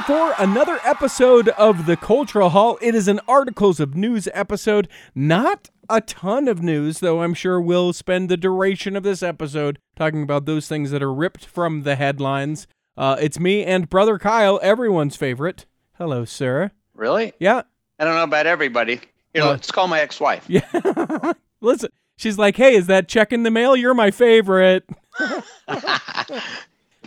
Time for another episode of the Cultural Hall. It is an articles of news episode. Not a ton of news, though I'm sure we'll spend the duration of this episode talking about those things that are ripped from the headlines. Uh, it's me and brother Kyle, everyone's favorite. Hello, sir. Really? Yeah. I don't know about everybody. Here, Well- let's call my ex-wife. Yeah. Listen, she's like, hey, is that check in the mail? You're my favorite.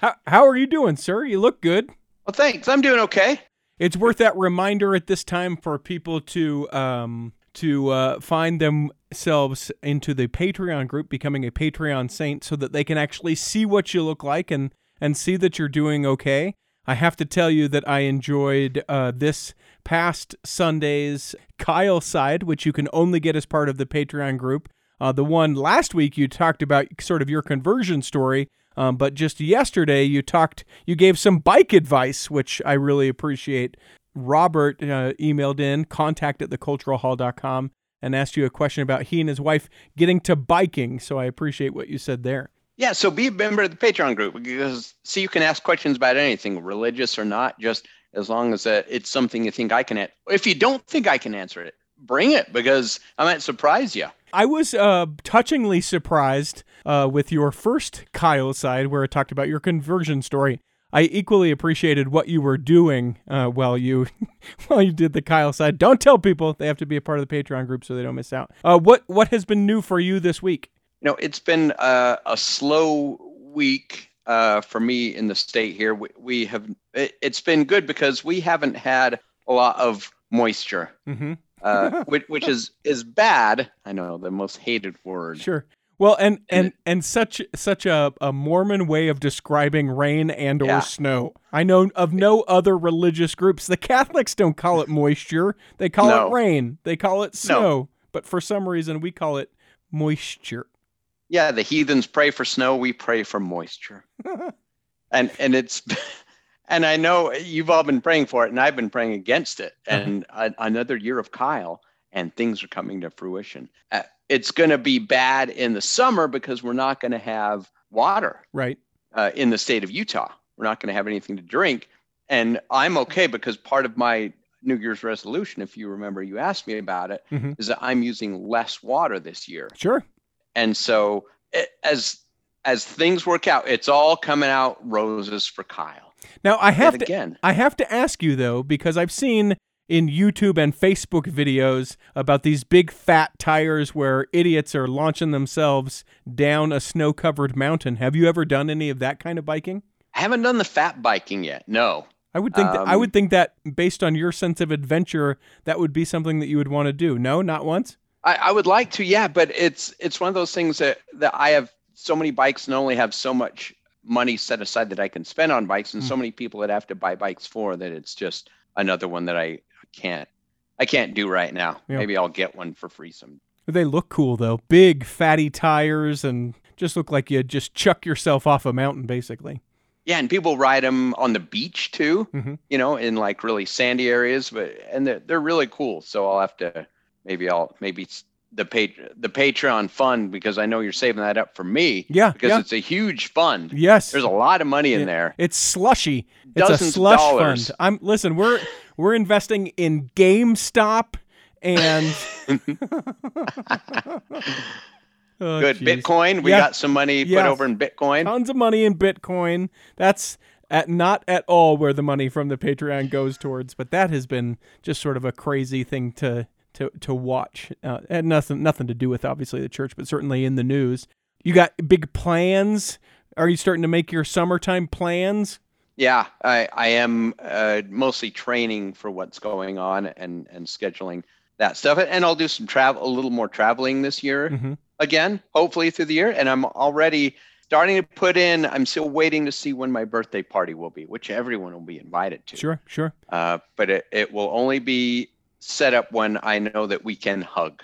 How, how are you doing, sir? You look good. Well, thanks. I'm doing okay. It's worth that reminder at this time for people to um to uh, find themselves into the Patreon group, becoming a Patreon saint, so that they can actually see what you look like and and see that you're doing okay. I have to tell you that I enjoyed uh, this past Sunday's Kyle side, which you can only get as part of the Patreon group. Uh, the one last week you talked about sort of your conversion story, um, but just yesterday you talked, you gave some bike advice, which I really appreciate. Robert uh, emailed in contact at theculturalhall.com and asked you a question about he and his wife getting to biking. So I appreciate what you said there. Yeah, so be a member of the Patreon group because see, you can ask questions about anything, religious or not, just as long as uh, it's something you think I can. answer. If you don't think I can answer it, bring it because I might surprise you. I was uh, touchingly surprised uh, with your first Kyle side, where it talked about your conversion story. I equally appreciated what you were doing uh, while you while you did the Kyle side. Don't tell people; they have to be a part of the Patreon group so they don't miss out. Uh, what what has been new for you this week? You know, it's been uh, a slow week uh, for me in the state here. We, we have it, it's been good because we haven't had a lot of moisture. Mm-hmm. Uh, which, which is is bad. I know the most hated word. Sure. Well, and and and such such a, a Mormon way of describing rain and or Yeah. snow. I know of no other religious groups. The Catholics don't call it moisture; they call No. it rain. They call it snow. But for some reason, we call it moisture. Yeah, the heathens pray for snow. We pray for moisture. and and it's and I know you've all been praying for it, and I've been praying against it. And a, another year of Kyle, and things are coming to fruition. Uh, it's going to be bad in the summer because we're not going to have water. Right. uh, in the state of Utah. We're not going to have anything to drink. And I'm okay because part of my New Year's resolution, if you remember, you asked me about it, is Mhm. that I'm using less water this year. Sure. And so it, as as things work out, it's all coming out roses for Kyle. Now I have to again. I have to ask you though because I've seen in YouTube and Facebook videos about these big fat tires where idiots are launching themselves down a snow-covered mountain. Have you ever done any of that kind of biking? I haven't done the fat biking yet. No. I would think that, I Um, would think that based on your sense of adventure, that would be something that you would want to do. No, not once. I, I would like to, yeah, but it's it's one of those things that that I have so many bikes and only have so much money set aside that I can spend on bikes, and Hmm. so many people that I have to buy bikes for that it's just another one that I can't I can't do right now. Yeah. Maybe I'll get one for free some. They look cool though. Big fatty tires and just look like you just chuck yourself off a mountain basically. Yeah, and people ride them on the beach too. Mhm. You know, in like really sandy areas, but and they're they're really cool. So I'll have to maybe I'll maybe the page the Patreon fund because I know you're saving that up for me. Yeah, because yeah. it's a huge fund. Yes. There's a lot of money in there. It's slushy. It's a Dozens slush dollars. fund. I'm listen, we're we're investing in GameStop and Oh, Good. jeez. Bitcoin. We Yeah. got some money put over in Bitcoin. Tons of money in Bitcoin. That's at not at all where the money from the Patreon goes towards, but that has been just sort of a crazy thing to to to watch. Uh, had nothing nothing to do with obviously the church, but certainly in the news. You got big plans. Are you starting to make your summertime plans? Yeah, I, I am uh, mostly training for what's going on and, and scheduling that stuff. And I'll do some travel, a little more traveling this year Mhm. again, hopefully through the year. And I'm already starting to put in, I'm still waiting to see when my birthday party will be, which everyone will be invited to. Sure, sure. Uh, but it, it will only be set up when I know that we can hug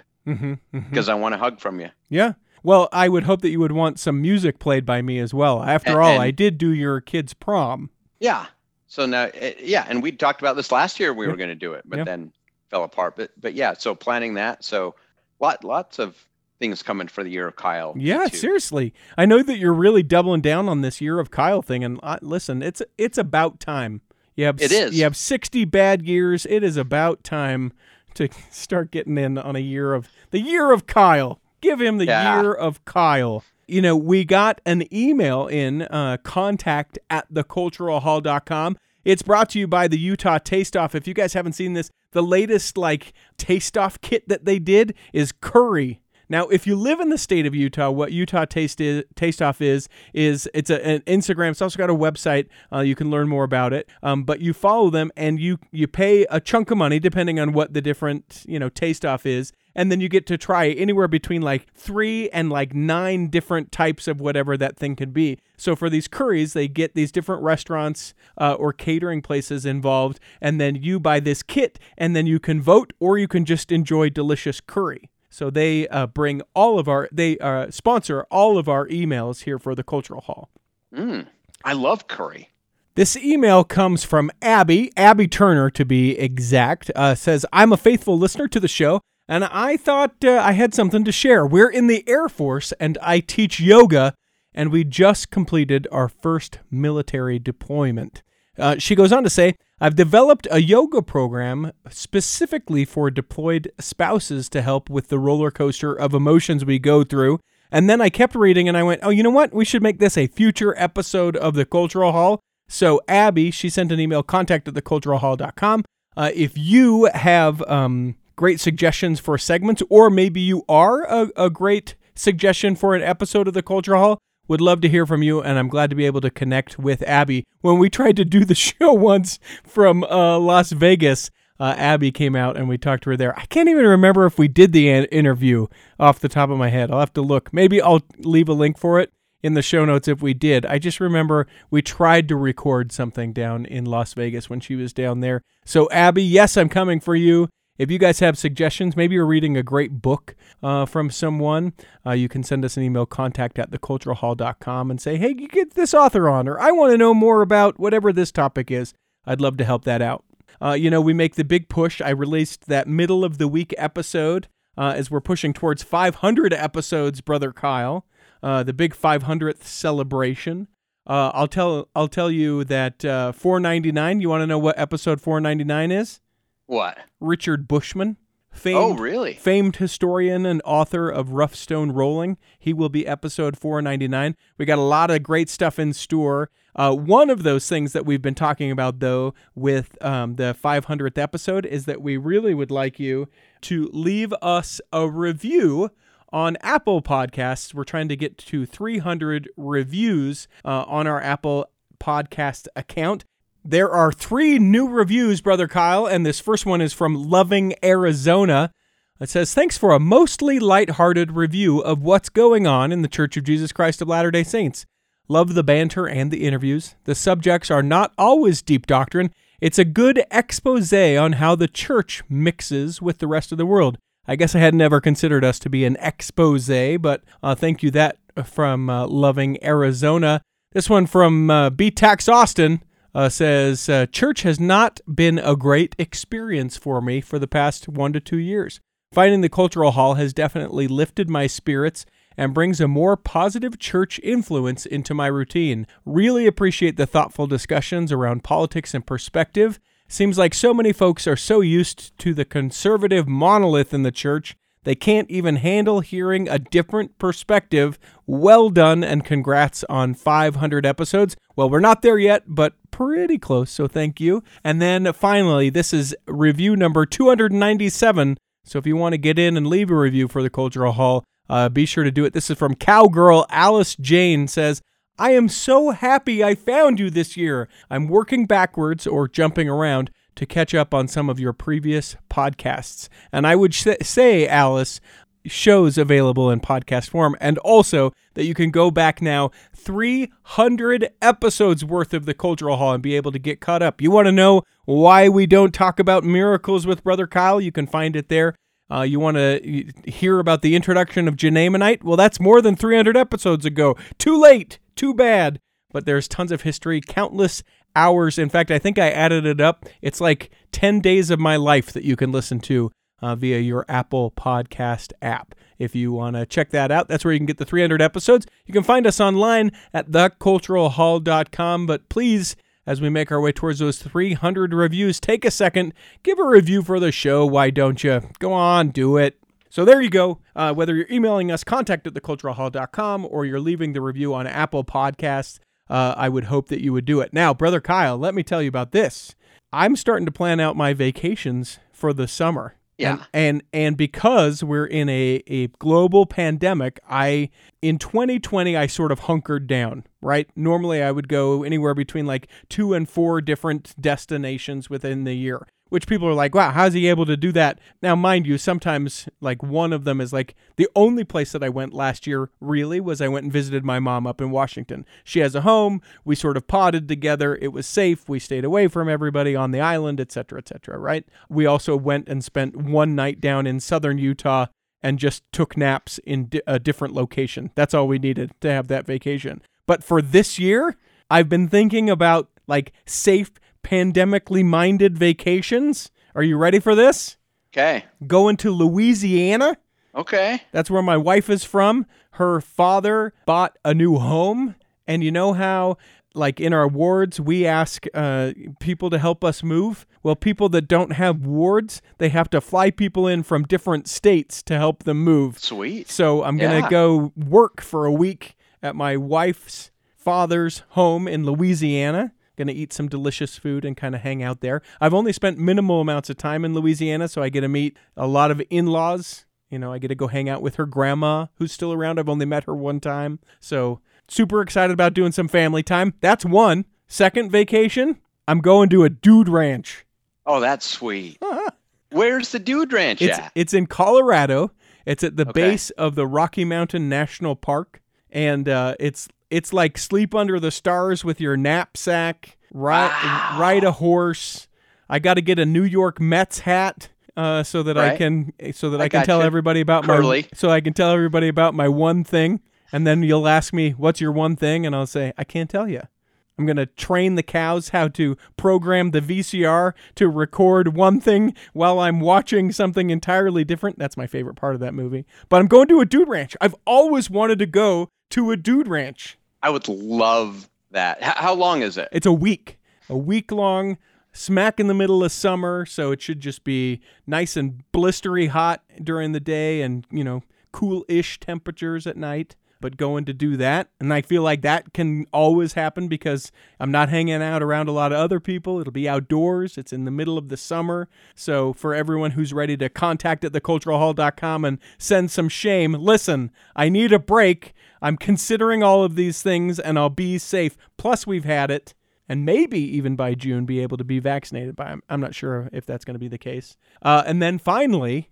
because I want to hug from you. Yeah. Well, I would hope that you would want some music played by me as well. After A- all, and- I did do your kid's prom. Yeah. So now, uh, yeah, and we talked about this last year. We Yeah. were going to do it, but Yeah. then fell apart. But but yeah, so planning that. So lot lots of things coming for the year of Kyle. Yeah, too. seriously. I know that you're really doubling down on this year of Kyle thing, and uh, listen, it's it's about time. You have It is. You have 60 bad years. It is about time to start getting in on a year of the year of Kyle. Give him the Yeah. year of Kyle. You know, we got an email in uh, contact at theculturalhall.com. It's brought to you by the Utah Taste Off. If you guys haven't seen this, the latest like taste off kit that they did is curry. Now, if you live in the state of Utah, what Utah Taste is, Taste Off is is it's a, an Instagram. It's also got a website. Uh, you can learn more about it. Um, but you follow them and you you pay a chunk of money depending on what the different you know Taste Off is, and then you get to try anywhere between like three and like nine different types of whatever that thing could be. So for these curries, they get these different restaurants uh, or catering places involved, and then you buy this kit, and then you can vote or you can just enjoy delicious curry. So they uh, bring all of our, they uh, sponsor all of our emails here for the Cultural Hall. Mm, I love curry. This email comes from Abby, Abby Turner to be exact, uh, says, I'm a faithful listener to the show, and I thought uh, I had something to share. We're in the Air Force, and I teach yoga, and we just completed our first military deployment. Uh, she goes on to say, I've developed a yoga program specifically for deployed spouses to help with the roller coaster of emotions we go through. And then I kept reading and I went, oh, you know what? We should make this a future episode of the Cultural Hall. So, Abby, she sent an email, contact at theculturalhall.com. Uh, if you have um, great suggestions for segments, or maybe you are a, a great suggestion for an episode of the Cultural Hall, would love to hear from you, and I'm glad to be able to connect with Abby. When we tried to do the show once from uh, Las Vegas, uh, Abby came out and we talked to her there. I can't even remember if we did the an- interview off the top of my head. I'll have to look. Maybe I'll leave a link for it in the show notes if we did. I just remember we tried to record something down in Las Vegas when she was down there. So, Abby, yes, I'm coming for you. If you guys have suggestions, maybe you're reading a great book uh, from someone, uh, you can send us an email, contact at theculturalhall.com, and say, hey, you get this author on, or I want to know more about whatever this topic is. I'd love to help that out. Uh, you know, we make the big push. I released that middle of the week episode uh, as we're pushing towards 500 episodes, brother Kyle. Uh, the big 500th celebration. Uh, I'll tell I'll tell you that uh, 499. You want to know what episode 499 is? What? Richard Bushman, famed, Oh, really? famed historian and author of Rough Stone Rolling. He will be episode 499. We got a lot of great stuff in store. Uh, one of those things that we've been talking about, though, with um, the 500th episode is that we really would like you to leave us a review on Apple Podcasts. We're trying to get to 300 reviews uh, on our Apple Podcast account. There are three new reviews, Brother Kyle, and this first one is from Loving Arizona. It says, Thanks for a mostly lighthearted review of what's going on in the Church of Jesus Christ of Latter day Saints. Love the banter and the interviews. The subjects are not always deep doctrine. It's a good expose on how the church mixes with the rest of the world. I guess I had never considered us to be an expose, but uh, thank you that from uh, Loving Arizona. This one from uh, B Tax Austin uh, says, uh, Church has not been a great experience for me for the past one to two years. Finding the cultural hall has definitely lifted my spirits and brings a more positive church influence into my routine. Really appreciate the thoughtful discussions around politics and perspective. Seems like so many folks are so used to the conservative monolith in the church, they can't even handle hearing a different perspective. Well done, and congrats on 500 episodes. Well, we're not there yet, but pretty close, so thank you. And then finally, this is review number 297. So if you want to get in and leave a review for the Cultural Hall, uh, be sure to do it. This is from Cowgirl Alice Jane says, I am so happy I found you this year. I'm working backwards or jumping around to catch up on some of your previous podcasts. And I would sh- say, Alice, shows available in podcast form, and also that you can go back now 300 episodes worth of the Cultural Hall and be able to get caught up. You want to know why we don't talk about miracles with Brother Kyle? You can find it there. Uh, you want to hear about the introduction of Janaemanite? Well, that's more than 300 episodes ago. Too late, too bad. But there's tons of history, countless hours. In fact, I think I added it up. It's like 10 days of my life that you can listen to uh, via your Apple Podcast app. If you want to check that out, that's where you can get the 300 episodes. You can find us online at theculturalhall.com. But please, as we make our way towards those 300 reviews, take a second, give a review for the show. Why don't you? Go on, do it. So there you go. Uh, whether you're emailing us, contact at theculturalhall.com, or you're leaving the review on Apple Podcasts, uh, I would hope that you would do it. Now, Brother Kyle, let me tell you about this. I'm starting to plan out my vacations for the summer. Yeah. And, and and because we're in a, a global pandemic, I in 2020 I sort of hunkered down, right? Normally I would go anywhere between like 2 and 4 different destinations within the year which people are like, wow, how's he able to do that? Now, mind you, sometimes like one of them is like the only place that I went last year really was I went and visited my mom up in Washington. She has a home. We sort of potted together. It was safe. We stayed away from everybody on the island, etc., etc. right? We also went and spent one night down in southern Utah and just took naps in a different location. That's all we needed to have that vacation. But for this year, I've been thinking about like safe pandemically minded vacations. Are you ready for this? Okay. Going to Louisiana. Okay. That's where my wife is from. Her father bought a new home. And you know how, like in our wards, we ask uh, people to help us move? Well, people that don't have wards, they have to fly people in from different states to help them move. Sweet. So I'm going to Yeah. go work for a week at my wife's father's home in Louisiana. Going to eat some delicious food and kind of hang out there. I've only spent minimal amounts of time in Louisiana, so I get to meet a lot of in laws. You know, I get to go hang out with her grandma, who's still around. I've only met her one time. So, super excited about doing some family time. That's one. Second vacation, I'm going to a dude ranch. Oh, that's sweet. Where's the Dude Ranch It's at? it's in Colorado. It's at the Okay. base of the Rocky Mountain National Park, and uh, it's it's like sleep under the stars with your knapsack, ride Wow. ride a horse. I got to get a New York Mets hat. Uh, so that I can, so that I, I can tell gotcha. everybody about Curly. my, so I can tell everybody about my one thing, and then you'll ask me, "What's your one thing?" and I'll say, "I can't tell you." I'm going to train the cows how to program the VCR to record one thing while I'm watching something entirely different. That's my favorite part of that movie. But I'm going to a dude ranch. I've always wanted to go to a dude ranch. I would love that. H- how long is it? It's a week, a week long, smack in the middle of summer. So it should just be nice and blistery hot during the day and, you know, cool ish temperatures at night. But going to do that, and I feel like that can always happen because I'm not hanging out around a lot of other people. It'll be outdoors. It's in the middle of the summer. So for everyone who's ready to contact at theculturalhall.com and send some shame, listen, I need a break. I'm considering all of these things and I'll be safe. Plus, we've had it and maybe even by June be able to be vaccinated by. I'm, I'm not sure if that's going to be the case. Uh, and then finally,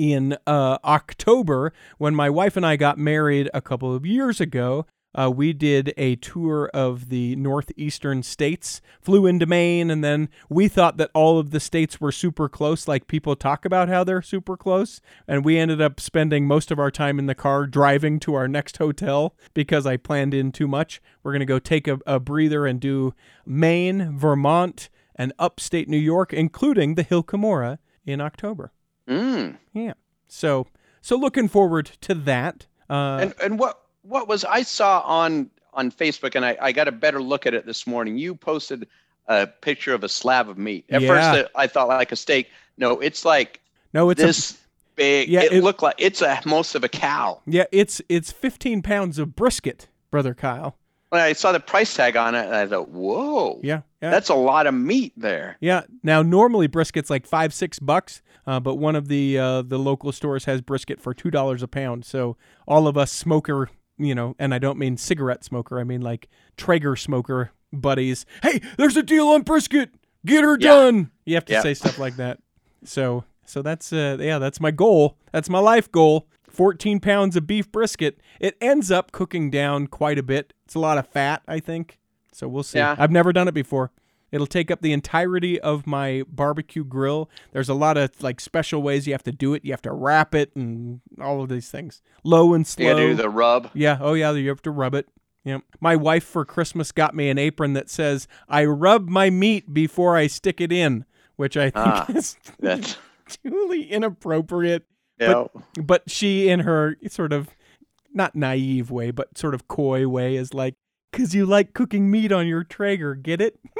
in uh, October, when my wife and I got married a couple of years ago, uh, we did a tour of the northeastern states, flew into Maine, and then we thought that all of the states were super close, like people talk about how they're super close. And we ended up spending most of our time in the car driving to our next hotel because I planned in too much. We're going to go take a, a breather and do Maine, Vermont, and upstate New York, including the Hill Cumorah in October. Mm. Yeah. So so looking forward to that. Uh, And and what what was I saw on on Facebook, and I, I got a better look at it this morning. You posted a picture of a slab of meat. At Yeah. first, I thought like a steak. No, it's like no, it's this big. Yeah, it, it- looked like it's a most of a cow. yeah, it's it's 15 pounds of brisket, brother Kyle. When I saw the price tag on it, and I thought, "Whoa, Yeah, yeah, that's a lot of meat there." yeah. Now normally brisket's like five six bucks, uh, but one of the uh, the local stores has brisket for two dollars a pound. So all of us smoker, you know, and I don't mean cigarette smoker, I mean like Traeger smoker buddies. Hey, there's a deal on brisket. Get her Yeah. done. You have to Yeah. say stuff like that. So so that's uh yeah that's my goal. That's my life goal. 14 pounds of beef brisket. It ends up cooking down quite a bit. It's a lot of fat, I think. So we'll see. Yeah. I've never done it before. It'll take up the entirety of my barbecue grill. There's a lot of like special ways you have to do it. You have to wrap it and all of these things. Low and slow. You do the rub. Yeah. Oh, yeah. You have to rub it. Yeah. My wife for Christmas got me an apron that says, I rub my meat before I stick it in, which I think Ah, is That's truly inappropriate. Yeah. But she, in her sort of not naive way, but sort of coy way, is like, Because you like cooking meat on your Traeger. Get it?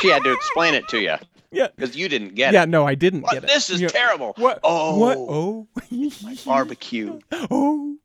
She had to explain it to you yeah. because you didn't get Yeah, it. Yeah, no, I didn't What? get it. This is Yeah. terrible. What? Oh, What? Oh. my barbecue. oh.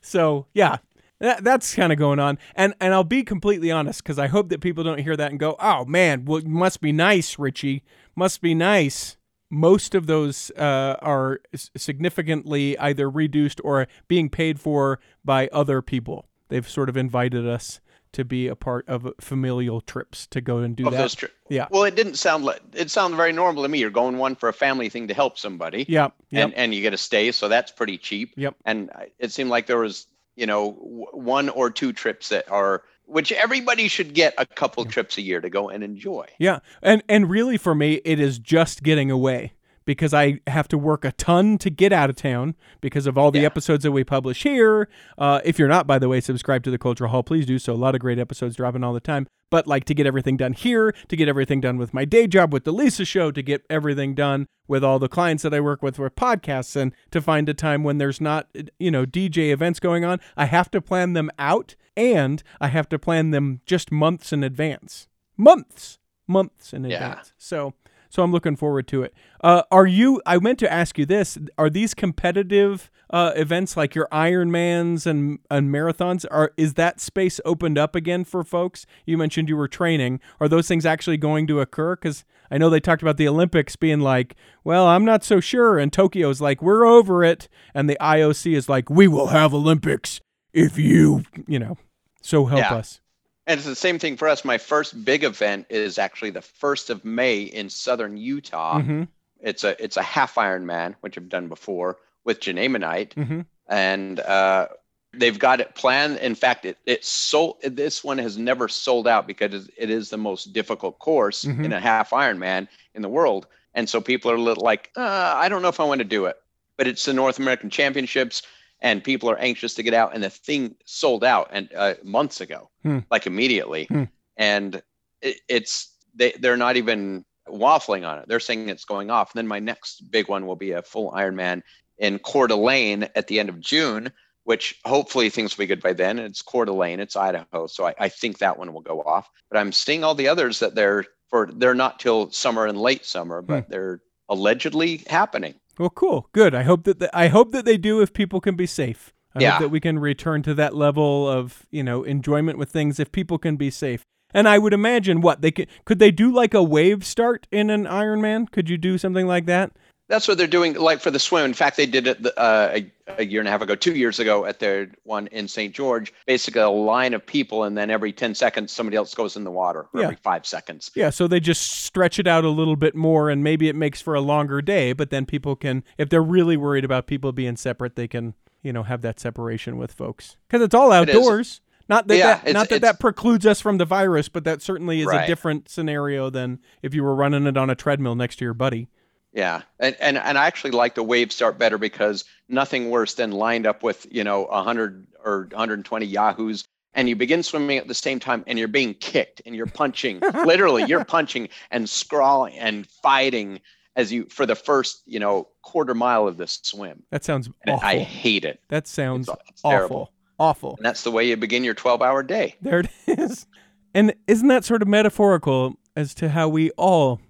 so yeah, that, that's kind of going on, and and I'll be completely honest because I hope that people don't hear that and go, "Oh man, well, must be nice, Richie. Must be nice." Most of those uh, are significantly either reduced or being paid for by other people. They've sort of invited us to be a part of familial trips to go and do Of that. those tri- Yeah. Well, it didn't sound like it sounded very normal to me. You're going one for a family thing to help somebody. Yep. Yep. and and you get a stay, so that's pretty cheap. Yep. And it seemed like there was, you know, w- one or two trips that are which everybody should get a couple trips a year to go and enjoy. Yeah, and and really for me, it is just getting away because I have to work a ton to get out of town because of all the Yeah. episodes that we publish here. Uh, if you're not, by the way, subscribe to the Cultural Hall, please do so. A lot of great episodes dropping all the time. But like to get everything done here, to get everything done with my day job with the Lisa Show, to get everything done with all the clients that I work with for podcasts, and to find a time when there's not, you know, DJ events going on, I have to plan them out, and I have to plan them just months in advance. Months, months in Yeah. advance. So, so I'm looking forward to it. Uh, are you? I meant to ask you this: Are these competitive uh, events like your Ironmans and and marathons? Are is that space opened up again for folks? You mentioned you were training. Are those things actually going to occur? Because I know they talked about the Olympics being like, well, I'm not so sure, and Tokyo's like, we're over it, and the IOC is like, we will have Olympics if you, you know, so help Yeah. us. And it's the same thing for us. My first big event is actually the first of May in southern Utah. hmm It's a it's a half Ironman, which I've done before with Janae Monite. hmm and uh, they've got it planned. In fact, it it's sold. This one has never sold out because it is the most difficult course Mhm. in a half Ironman in the world, and so people are a little like, uh, I don't know if I want to do it. But it's the North American Championships, and people are anxious to get out, and the thing sold out and uh, months ago, Hmm. like immediately, Hmm. and it, it's they they're not even waffling on it. They're saying it's going off. And then my next big one will be a full Ironman in Coeur d'Alene at the end of June, which hopefully things will be good by then. And it's Coeur d'Alene, it's Idaho. So I, I think that one will go off. But I'm seeing all the others that they're for they're not till summer and late summer, but they're allegedly happening. Well, cool, good. I hope that the, I hope that they do if people can be safe. I Yeah. hope that we can return to that level of you know enjoyment with things if people can be safe. And I would imagine what they could could they do like a wave start in an Ironman? Could you do something like that? That's what they're doing, like for the swim. In fact, they did it uh, a, a year and a half ago, two years ago, at their one in St. George. Basically, a line of people, and then every ten seconds, somebody else goes in the water. Or Yeah. Every five seconds. Yeah, so they just stretch it out a little bit more and maybe it makes for a longer day, but then people can if they're really worried about people being separate, they can, you know, have that separation with folks. Cuz it's all It outdoors. Not that Yeah, that, not that that precludes us from the virus, but that certainly is a different scenario than if you were running it on a treadmill next to your buddy. Yeah, and and and I actually like the wave start better because nothing worse than lined up with you know 100 or 120 yahoos, and you begin swimming at the same time, and you're being kicked, and you're punching, literally, you're punching and scrawling and fighting as you for the first you know quarter mile of this swim. That sounds And awful. I hate it. that sounds It's, it's awful. terrible, Awful. and that's the way you begin your 12-hour day. There it is. And isn't that sort of metaphorical as to how we all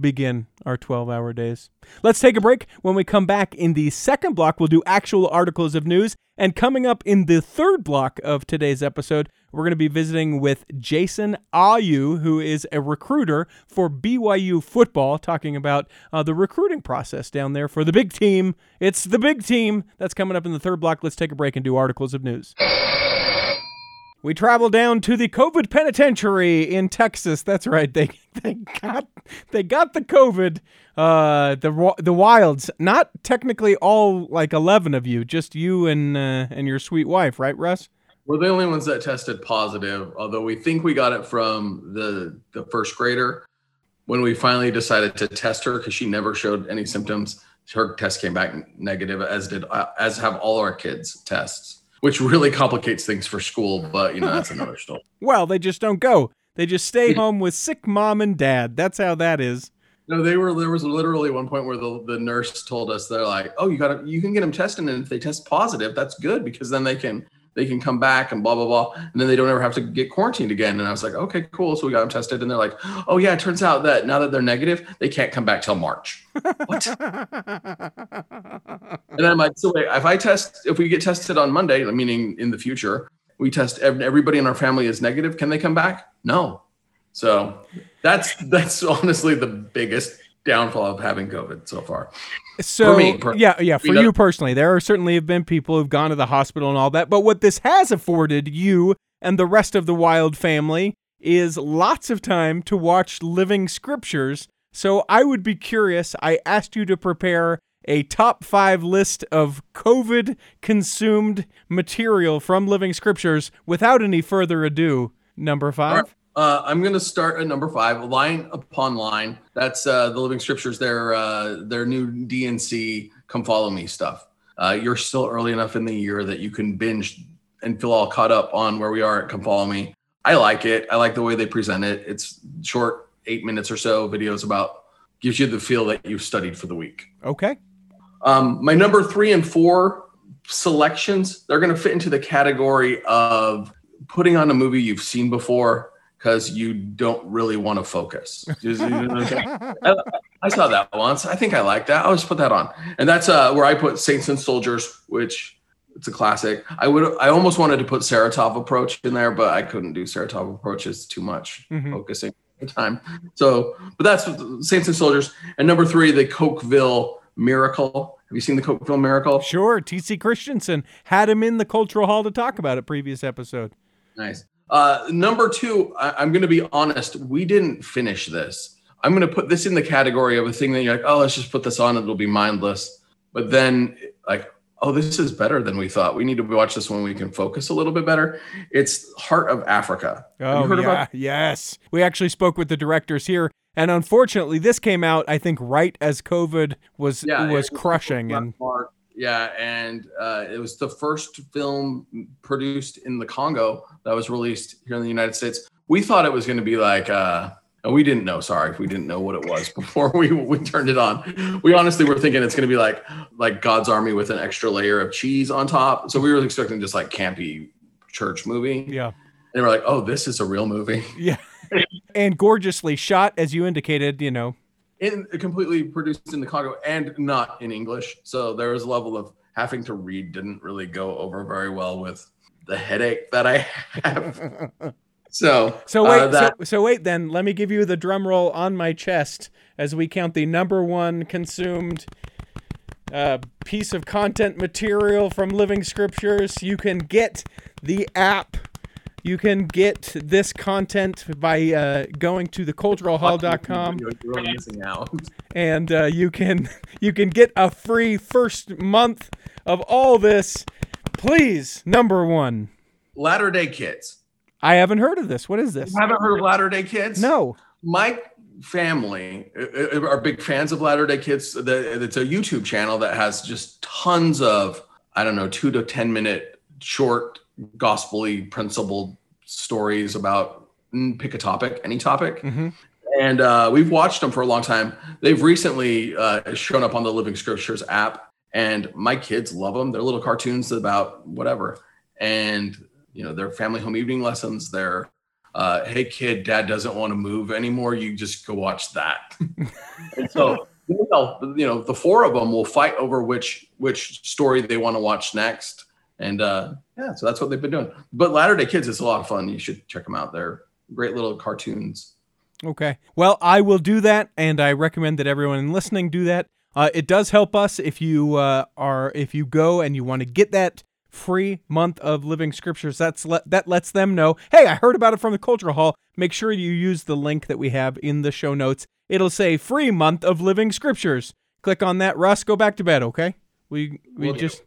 begin our 12 hour days? Let's take a break. When we come back in the second block, we'll do actual articles of news. And coming up in the third block of today's episode, we're going to be visiting with Jasen AhYou, who is a recruiter for BYU football, talking about uh, the recruiting process down there for the big team. It's the big team. That's coming up in the third block. Let's take a break and do articles of news. We travel down to the COVID penitentiary in Texas. That's right. They they got they got the COVID. Uh, the the wilds. Not technically all like eleven of you, just you and uh, and your sweet wife, right, Russ? We're the only ones that tested positive, although we think we got it from the the first grader. When we finally decided to test her, because she never showed any symptoms, her test came back negative, as did uh, as have all our kids' tests, which really complicates things for school. But you know that's another story. Well, they just don't go. They just stay home with sick mom and dad. That's how that is. No, they were. There was literally one point where the, the nurse told us they're like, "Oh, you got to you can get them tested, and if they test positive, that's good because then they can they can come back and blah blah blah, and then they don't ever have to get quarantined again. And I was like, okay, cool. So we got them tested, and they're like, oh yeah, it turns out that now that they're negative, they can't come back till March. what? and I'm like, so wait, if I test, if we get tested on Monday, meaning in the future, we test everybody in our family is negative, can they come back? No. So that's that's honestly the biggest downfall of having COVID so far. So for me, per- yeah, yeah, for you personally, there are certainly have been people who've gone to the hospital and all that. But what this has afforded you and the rest of the Wild family is lots of time to watch living scriptures. So I would be curious. I asked you to prepare a top five list of COVID consumed material from Living Scriptures without any further ado. Number five. Uh, I'm going to start at number five, line upon line. That's uh, the Living Scriptures. Their uh, their new D&C Come Follow Me stuff. Uh, you're still early enough in the year that you can binge and feel all caught up on where we are at Come Follow Me. I like it. I like the way they present it. It's short, eight minutes or so videos about gives you the feel that you've studied for the week. Okay. Um, my number three and four selections they're going to fit into the category of putting on a movie you've seen before because you don't really want to focus. I, saw that once. I think I like that. I'll just put that on. And that's uh, where I put Saints and Soldiers, which it's a classic. I would I almost wanted to put Saratov approach in there, but I couldn't do Saratov approach. It's too much mm-hmm. focusing time. So, but that's Saints and Soldiers. And number three, the Cokeville Miracle. Have you seen the Cokeville Miracle? Sure. T.C. Christensen had him in the Cultural Hall to talk about it previous episode. Nice. Uh, number two, I, am going to be honest. We didn't finish this. I'm going to put this in the category of a thing that you're like, oh, let's just put this on. It'll be mindless. But then, like, oh, this is better than we thought. We need to watch this when we can focus a little bit better. It's Heart of Africa. Oh, yeah. About- yes. We actually spoke with the directors here. And unfortunately, this came out, I think, right as COVID was yeah, was crushing. And yeah, and uh, it was the first film produced in the Congo that was released here in the United States. We thought it was going to be like, uh, we didn't know. Sorry, if we didn't know what it was before we we turned it on. We honestly were thinking it's going to be like like God's Army with an extra layer of cheese on top. So we were expecting just like campy church movie. Yeah, and we're like, oh, this is a real movie. Yeah, and gorgeously shot, as you indicated. You know, in completely produced in the Congo and not in English. So there was a level of having to read didn't really go over very well with the headache that I have. so so wait uh, that, so, so wait then let me give you the drum roll on my chest as we count the number one consumed uh, piece of content material from Living Scriptures. You can get the app you can get this content by uh, going to theculturalhall.com. You're missing out. And uh, you can you can get a free first month of all this. Please, number one. Latter Day Kids. I haven't heard of this. What is this? You haven't heard of Latter Day Kids? No. My family uh, uh, are big fans of Latter Day Kids. It's a YouTube channel that has just tons of I don't know two to ten minute short gospelly principled stories about mm, pick a topic, any topic. Mm-hmm. And uh, we've watched them for a long time. They've recently uh, shown up on the Living Scriptures app, and my kids love them. They're little cartoons about whatever, and you know, they're family home evening lessons. They're uh, hey kid, dad doesn't want to move anymore. You just go watch that. and so you know, the four of them will fight over which which story they want to watch next and uh, yeah, so that's what they've been doing. But Latter Day Kids is a lot of fun. You should check them out. They're great little cartoons. Okay. Well, I will do that, and I recommend that everyone listening do that. Uh, it does help us if you uh, are if you go and you want to get that free month of living scriptures. That's le- that lets them know. Hey, I heard about it from the Cultural Hall. Make sure you use the link that we have in the show notes. It'll say free month of living scriptures. Click on that. Russ, go back to bed. Okay. We we just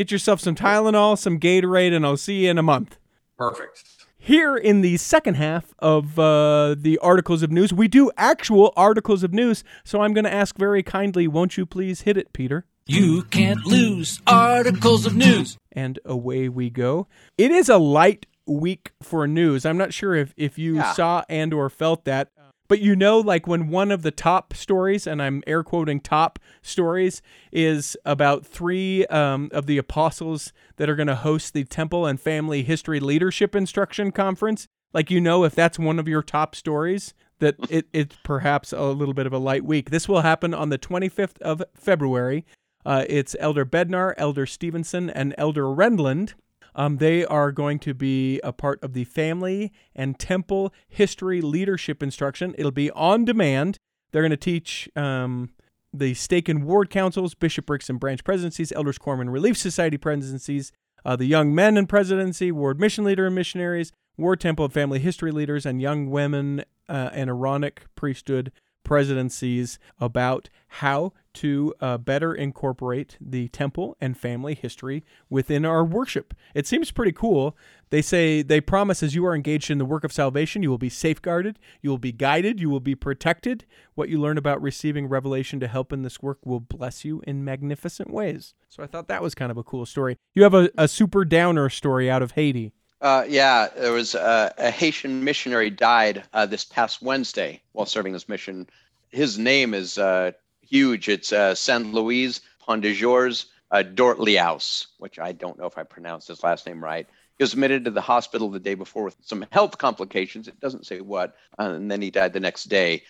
Get yourself some Tylenol, some Gatorade, and I'll see you in a month. Perfect. Here in the second half of uh, the articles of news, we do actual articles of news. So I'm going to ask very kindly, won't you please hit it, Peter? You can't lose articles of news. And away we go. It is a light week for news. I'm not sure if, if you yeah. saw and or felt that. But you know, like when one of the top stories, and I'm air quoting top stories, is about three um, of the apostles that are going to host the Temple and Family History Leadership Instruction Conference. Like, you know, if that's one of your top stories, that it, it's perhaps a little bit of a light week. This will happen on the 25th of February. Uh, it's Elder Bednar, Elder Stevenson, and Elder Renlund. Um, they are going to be a part of the Family and Temple History Leadership Instruction. It'll be on demand. They're going to teach um, the stake and ward councils, bishoprics and branch presidencies, elders, quorum, and relief society presidencies, uh, the young men and presidency, ward mission leader and missionaries, ward temple and family history leaders, and young women uh, and Aaronic priesthood presidencies about how to uh, better incorporate the temple and family history within our worship. It seems pretty cool. They say they promise as you are engaged in the work of salvation, you will be safeguarded, you will be guided, you will be protected. What you learn about receiving revelation to help in this work will bless you in magnificent ways. So I thought that was kind of a cool story. You have a, a super downer story out of Haiti. Uh, yeah, there was uh, a Haitian missionary died uh, this past Wednesday while serving his mission. His name is uh, huge. It's uh, Saint Louis Pondejors uh, Dortliaus, which I don't know if I pronounced his last name right. He was admitted to the hospital the day before with some health complications. It doesn't say what, uh, and then he died the next day.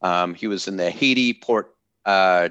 Um, he was in the Haiti Port uh,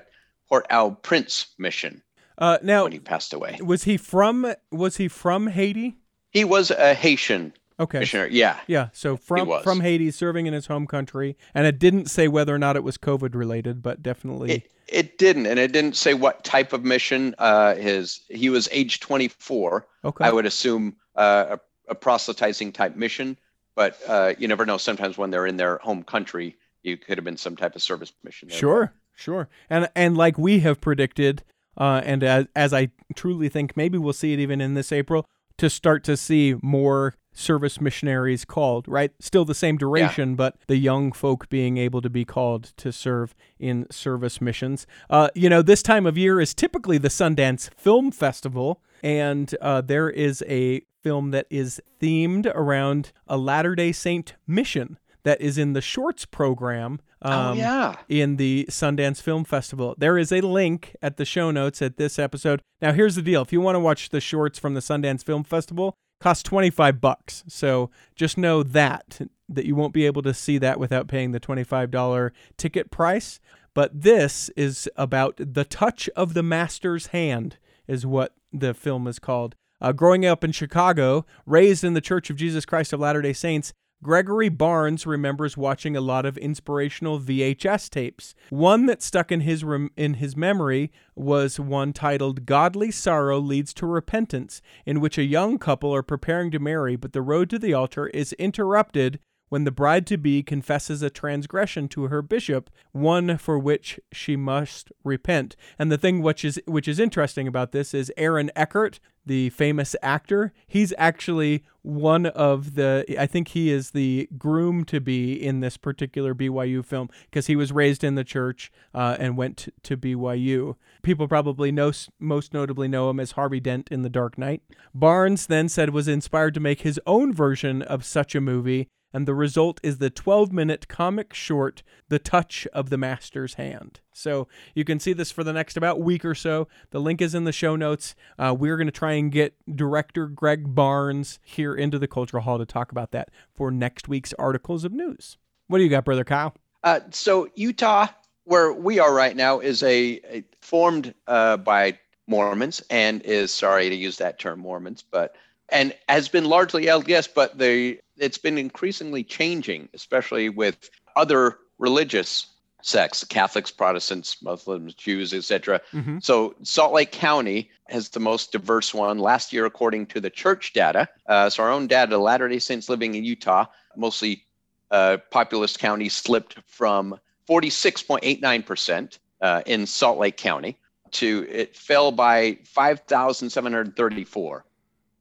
Port au Prince mission Uh, now, when he passed away. was he from was he from Haiti? He was a Haitian Okay. missionary. Yeah, Yeah, so from from Haiti, serving in his home country, and it didn't say whether or not it was COVID related, but definitely. It, it didn't, and it didn't say what type of mission. Uh, his he was age 24. okay. I would assume uh, a, a proselytizing type mission, but uh, you never know. Sometimes when they're in their home country, you could have been some type of service mission. there. Sure, sure. And and like we have predicted, uh, and as, as I truly think, maybe we'll see it even in this April to start to see more service missionaries called. Right, still the same duration, but the young folk being able to be called to serve in service missions. Uh, you know, this time of year is typically the Sundance Film Festival, and uh, there is a film that is themed around a Latter Day Saint mission that is in the shorts program. oh um, yeah. in the Sundance Film Festival. There is a link at the show notes at this episode. Now, here's the deal: if you want to watch the shorts from the Sundance Film Festival, cost 25 bucks. So just know that that you won't be able to see that without paying the $25 ticket price. But this is about the touch of the master's hand, is what the film is called. Uh, growing up in Chicago, raised in the Church of Jesus Christ of Latter day Saints, Gregory Barnes remembers watching a lot of inspirational VHS tapes. One that stuck in his rem- in his memory was one titled "Godly Sorrow Leads to Repentance," in which a young couple are preparing to marry, but the road to the altar is interrupted when the bride to be confesses a transgression to her bishop, one for which she must repent. And the thing which is which is interesting about this is Aaron Eckhart, the famous actor, he's actually one of the I think he is the groom to be in this particular BYU film because he was raised in the church uh, and went to BYU. People probably know most notably know him as Harvey Dent in The Dark Knight. Barnes then said was inspired to make his own version of such a movie and the result is the 12 minute comic short, The Touch of the Master's Hand. So you can see this for the next about week or so. The link is in the show notes. Uh, we're going to try and get director Greg Barnes here into the Cultural Hall to talk about that for next week's articles of news. What do you got, Brother Kyle? Uh, so Utah, where we are right now, is a, a formed uh, by Mormons and is sorry to use that term Mormons, but and has been largely LDS, but the it's been increasingly changing, especially with other religious sects, Catholics, Protestants, Muslims, Jews, etc. Mm-hmm. So Salt Lake County has the most diverse one. Last year, according to the church data, uh, so our own data, Latter Day Saints living in Utah, mostly uh, populous county, slipped from 46.89% uh, in Salt Lake County to it fell by 5,734.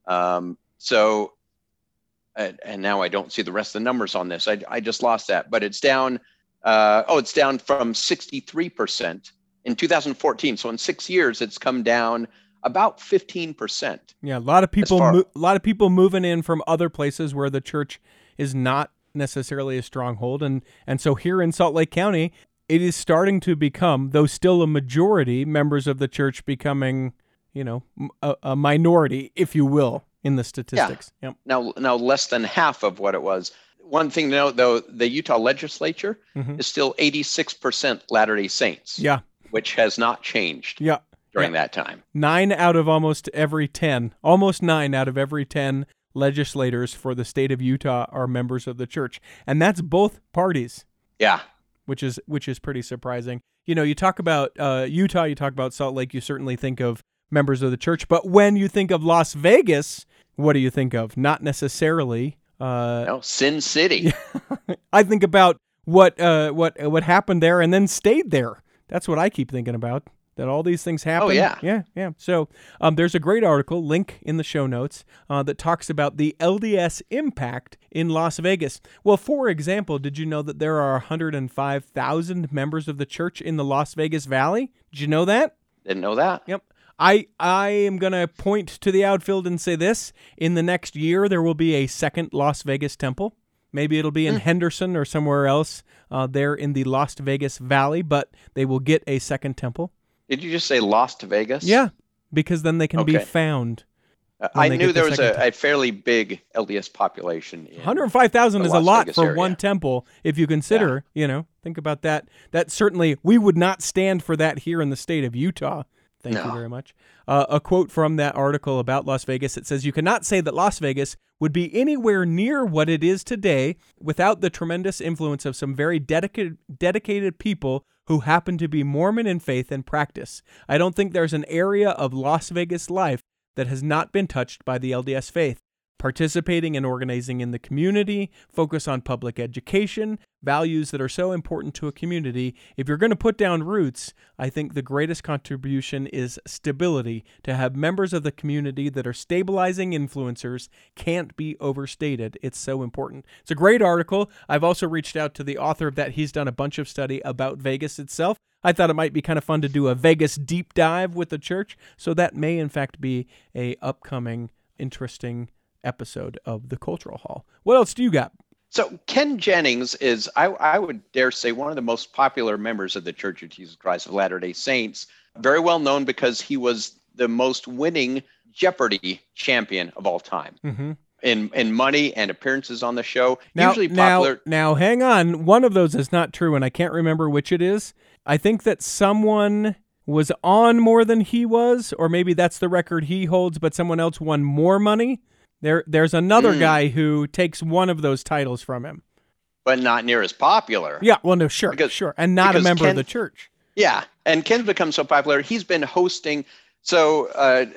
Um, so, and, and now I don't see the rest of the numbers on this. I, I just lost that, but it's down. Uh, oh, it's down from 63% in 2014. So in six years, it's come down about 15%. Yeah, a lot of people, far- mo- a lot of people moving in from other places where the church is not necessarily a stronghold, and and so here in Salt Lake County, it is starting to become, though still a majority, members of the church becoming, you know, a minority, if you will, in the statistics. Yep. Now, now less than half of what it was. One thing to note, though, the Utah legislature Mhm. is still 86% Latter-day Saints, Yeah. which has not changed Yeah. during that time. Nine out of almost every 10, almost nine out of every 10 legislators for the state of Utah are members of the church. And that's both parties, Yeah, which is which is pretty surprising. You know, you talk about uh, Utah, you talk about Salt Lake, you certainly think of members of the church. But when you think of Las Vegas, what do you think of? Not necessarily. Uh, no, Sin City. I think about what uh, what what happened there and then stayed there. That's what I keep thinking about. That all these things happen. Oh yeah. yeah, yeah. So um, there's a great article, link in the show notes, uh, that talks about the LDS impact in Las Vegas. Well, for example, did you know that there are 105,000 members of the church in the Las Vegas Valley? Did you know that? Didn't know that. Yep. I I am gonna point to the outfield and say this: in the next year, there will be a second Las Vegas temple. Maybe it'll be in Henderson or somewhere else uh, there in the Las Vegas Valley, but they will get a second temple. Did you just say Las Vegas? Yeah, because then they can be found. Uh, I knew the there was a, a fairly big LDS population. 105,000 the is a lot Vegas for area. one temple if you consider, you know, think about that. That certainly, we would not stand for that here in the state of Utah. Thank you very much. Uh, a quote from that article about Las Vegas it says, You cannot say that Las Vegas would be anywhere near what it is today without the tremendous influence of some very dedicated, dedicated people who happen to be Mormon in faith and practice. I don't think there's an area of Las Vegas life that has not been touched by the LDS faith. Participating and organizing in the community, focus on public education, values that are so important to a community. If you're going to put down roots, I think the greatest contribution is stability. To have members of the community that are stabilizing influencers can't be overstated. It's so important. It's a great article. I've also reached out to the author of that. He's done a bunch of study about Vegas itself. I thought it might be kind of fun to do a Vegas deep dive with the church, so that may in fact be a upcoming interesting episode of the Cultural Hall. What else do you got? So Ken Jennings is, I, I would dare say, one of the most popular members of the Church of Jesus Christ of Latter-day Saints. Very well known because he was the most winning Jeopardy champion of all time Mm-hmm. in in money and appearances on the show. Now, Usually now, now, hang on. One of those is not true, and I can't remember which it is. I think that someone was on more than he was, or maybe that's the record he holds, but someone else won more money. There, there's another Mm. guy who takes one of those titles from him. but not near as popular. Yeah, well, no, sure, Because- sure, and not a member of the church. Yeah, and Ken's become so popular. He's been hosting. So uh,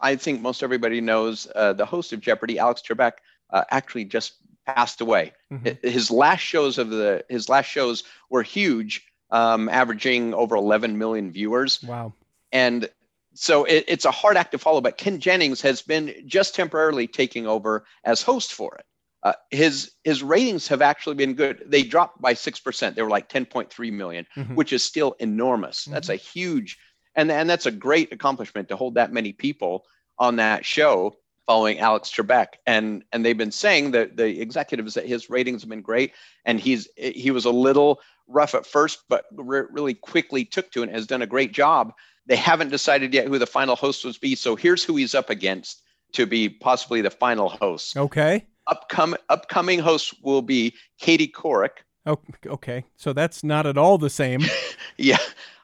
I think most everybody knows uh, the host of Jeopardy, Alex Trebek, uh, actually just passed away. Mhm. His last shows of the his last shows were huge, um, averaging over 11 million viewers, Wow. and so it, it's a hard act to follow. But Ken Jennings has been just temporarily taking over as host for it. Uh, his his ratings have actually been good. They dropped by six percent. They were like 10.3 million Mhm. which is still enormous. That's a huge, and and that's a great accomplishment to hold that many people on that show following Alex Trebek. And and they've been saying that the executives that his ratings have been great, and he's he was a little rough at first, but re- really quickly took to it and has done a great job. They haven't decided yet who the final host will be, so here's who he's up against to be possibly the final host. Okay. Upcoming upcoming host will be Katie Couric. Oh, okay. So that's not at all the same. Yeah,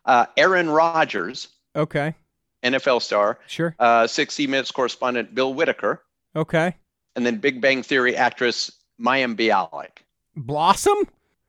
uh, Aaron Rodgers. Okay. NFL star, Sure. uh, 60 Minutes correspondent Bill Whitaker, Okay. and then Big Bang Theory actress Mayim Bialik. Blossom.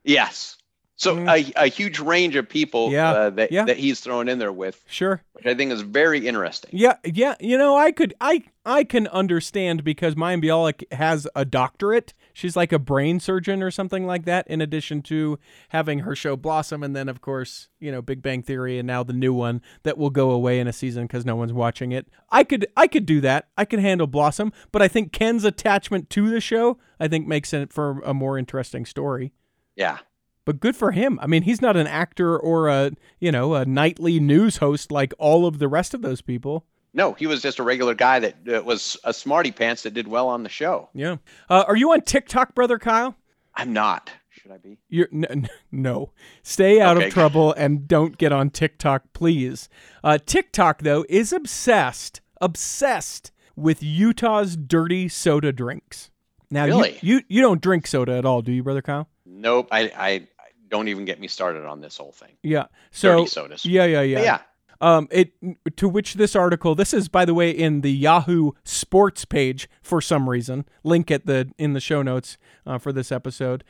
Yes. So Mm. a, a huge range of people Yeah, uh, that, yeah. that he's thrown in there with, Sure. which I think is very interesting. Yeah, yeah. You know, I could, I, I can understand because Mayim Bialik has a doctorate. She's like a brain surgeon or something like that. In addition to having her show Blossom, and then of course, you know, Big Bang Theory, and now the new one that will go away in a season because no one's watching it. I could, I could do that. I could handle Blossom, but I think Ken's attachment to the show, I think, makes it for a more interesting story. Yeah. But good for him. I mean, he's not an actor or a, you know, a nightly news host like all of the rest of those people. No, he was just a regular guy that uh, was a smarty pants that did well on the show. Yeah. Uh, are you on TikTok, brother Kyle? I'm not. Should I be? You're n- no. Stay out Okay. of trouble and don't get on TikTok, please. Uh, TikTok though is obsessed, obsessed with Utah's dirty soda drinks. Now, you- Really? you, you don't drink soda at all, do you, brother Kyle? Nope. I, I, I don't even get me started on this whole thing. Yeah. So sodas. yeah, yeah, But yeah. yeah. Um, it to which this article. This is, by the way, in the Yahoo Sports page for some reason. Link at the in the show notes uh, for this episode.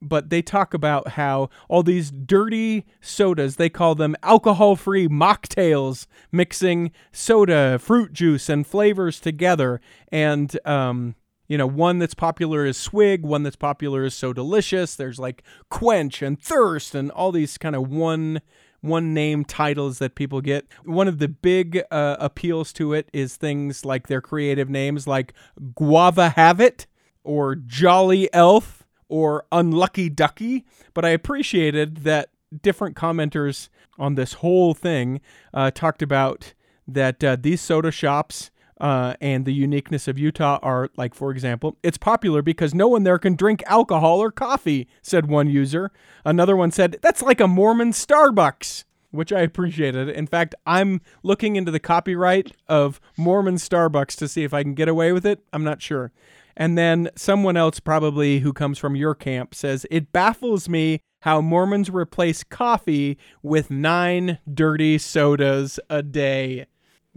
But they talk about how all these dirty sodas, they call them alcohol-free mocktails, mixing soda, fruit juice, and flavors together. And um, you know, one that's popular is Swig, one that's popular is Sodalicious. There's like Quench and Thirst and all these kind of one one name titles that people get. One of the big uh, appeals to it is things like their creative names like Guava Have It or Jolly Elf or Unlucky Ducky. But I appreciated that different commenters on this whole thing uh, talked about that uh, these soda shops uh, and the uniqueness of Utah are, like, for example, it's popular because no one there can drink alcohol or coffee, said one user. Another one said, that's like a Mormon Starbucks, which I appreciated. In fact, I'm looking into the copyright of Mormon Starbucks to see if I can get away with it. I'm not sure. And then someone else, probably who comes from your camp, says, It baffles me how Mormons replace coffee with nine dirty sodas a day.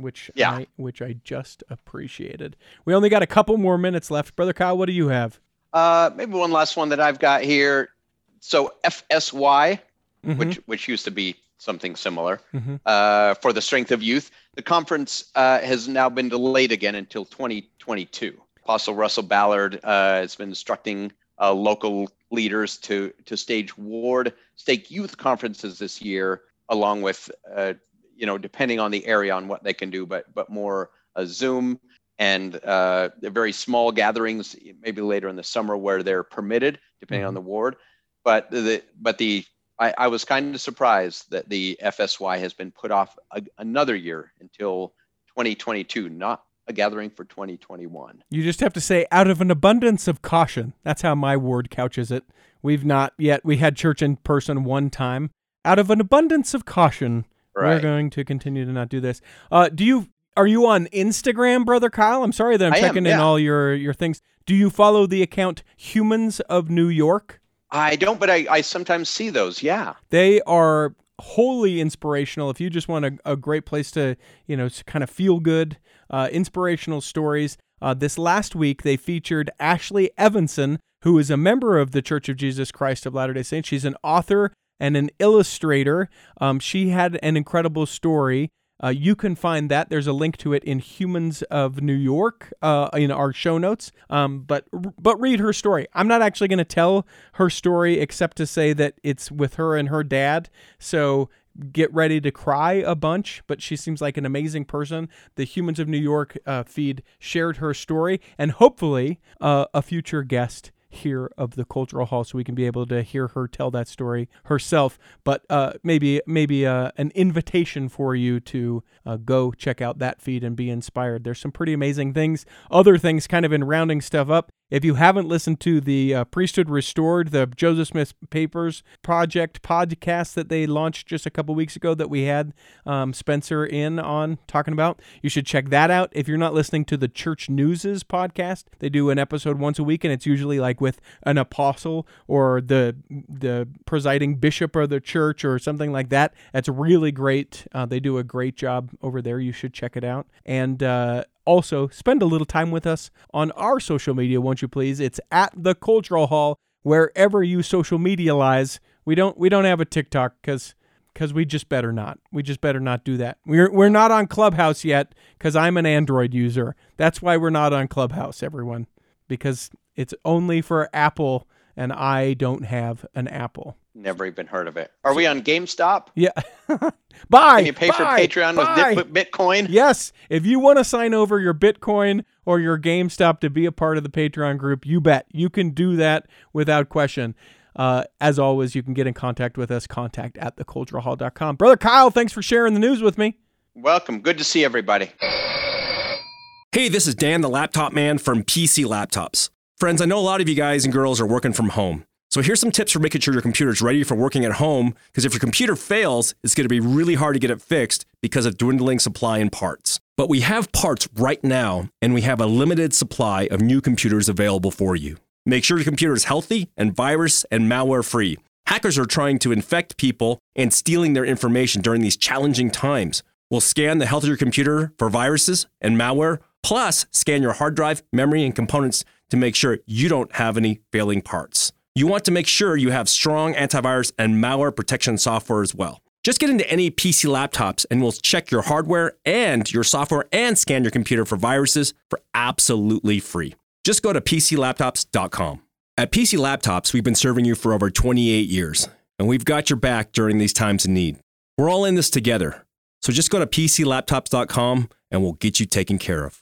Which Yeah. I which I just appreciated. We only got a couple more minutes left. Brother Kyle, what do you have? Uh, maybe one last one that I've got here. So FSY, Mhm. which which used to be something similar, Mhm. uh, for the strength of youth. The conference uh, has now been delayed again until 2022. Apostle Russell Ballard uh, has been instructing uh, local leaders to to stage ward stake youth conferences this year, along with uh, you know depending on the area on what they can do, but but more uh, Zoom and uh, very small gatherings, maybe later in the summer where they're permitted, depending on the ward. But the but the I, I was kind of surprised that the FSY has been put off a, another year until 2022, not a gathering for 2021. You just have to say, out of an abundance of caution. That's how my ward couches it. We've not yet. We had church in person one time. Out of an abundance of caution, we're going to continue to not do this. Uh, do you? Are you on Instagram, brother Kyle? I'm sorry that I'm I am, checking in all your your things. Do you follow the account Humans of New York? I don't, but I, I sometimes see those. Yeah. They are wholly inspirational. If you just want a, a great place to, you know, to kind of feel good, uh, inspirational stories. Uh, this last week, they featured Ashley Evanson, who is a member of the Church of Jesus Christ of Latter day Saints. She's an author and an illustrator. Um, she had an incredible story. Uh, you can find that. There's a link to it in Humans of New York uh, in our show notes. Um, but but read her story. I'm not actually going to tell her story except to say that it's with her and her dad. So get ready to cry a bunch. But she seems like an amazing person. The Humans of New York uh, feed shared her story, and hopefully uh, a future guest here of the cultural hall so we can be able to hear her tell that story herself. But uh, maybe maybe uh, an invitation for you to uh, go check out that feed and be inspired. There's some pretty amazing things other things kind of in rounding stuff up if you haven't listened to the uh, priesthood restored the joseph smith papers project podcast that they launched just a couple weeks ago that we had um, spencer in on talking about you should check that out. If you're not listening to the church newses podcast they do an episode once a week and it's usually like with an apostle or the the presiding bishop of the church or something like that. That's really great. Uh, they do a great job over there. You should check it out. And uh, also spend a little time with us on our social media won't you please it's at the cultural hall wherever you social media lies we don't we don't have a tiktok because because we just better not. We just better not do that. We're we're not on Clubhouse yet because I'm an Android user. That's why we're not on Clubhouse, everyone, because it's only for Apple, and I don't have an Apple. Never even heard of it. Are we on GameStop? Yeah. Bye. Can you pay for Patreon Bye. with Bitcoin? Yes, if you want to sign over your Bitcoin or your GameStop to be a part of the Patreon group, you bet. You can do that without question. Uh, as always, you can get in contact with us, contact at theculturalhall.com. Brother Kyle, thanks for sharing the news with me. Welcome. Good to see everybody. Hey, this is Dan, the laptop man from PC Laptops. Friends, I know a lot of you guys and girls are working from home. So here's some tips for making sure your computer is ready for working at home, because if your computer fails, it's going to be really hard to get it fixed because of dwindling supply and parts. But we have parts right now, and we have a limited supply of new computers available for you. Make sure your computer is healthy and virus and malware free. Hackers are trying to infect people and stealing their information during these challenging times. We'll scan the health of your computer for viruses and malware, plus scan your hard drive, memory, and components to make sure you don't have any failing parts. You want to make sure you have strong antivirus and malware protection software as well. Just get into any PC laptops and we'll check your hardware and your software and scan your computer for viruses for absolutely free. Just go to PCLaptops.com. At PC Laptops, we've been serving you for over 28 years, and we've got your back during these times of need. We're all in this together. So just go to PCLaptops.com and we'll get you taken care of.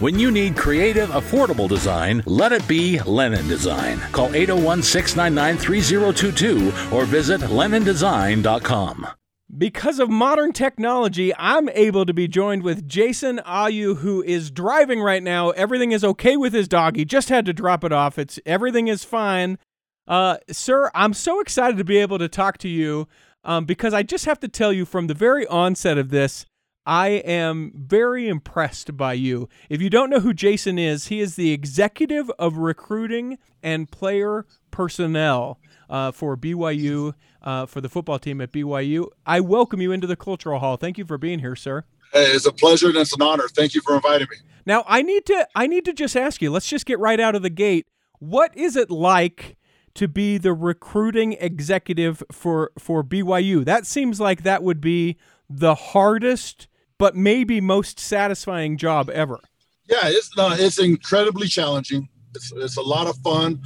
When you need creative, affordable design, let it be Lennon Design. Call 801 699 3022 or visit LennonDesign.com. Because of modern technology, I'm able to be joined with Jasen AhYou, who is driving right now. Everything is okay with his dog. He just had to drop it off. It's everything is fine. Uh, sir, I'm so excited to be able to talk to you um, because I just have to tell you from the very onset of this, I am very impressed by you. If you don't know who Jasen is, he is the executive of recruiting and player personnel uh, for BYU, uh, for the football team at BYU. I welcome you into the Cultural Hall. Thank you for being here, sir. Hey, it's a pleasure and it's an honor. Thank you for inviting me. Now, I need to I need to just ask you. Let's just get right out of the gate. What is it like to be the recruiting executive for for BYU? That seems like that would be the hardest but maybe most satisfying job ever. Yeah, it's. It's incredibly challenging. It's, it's a lot of fun.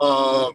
Uh,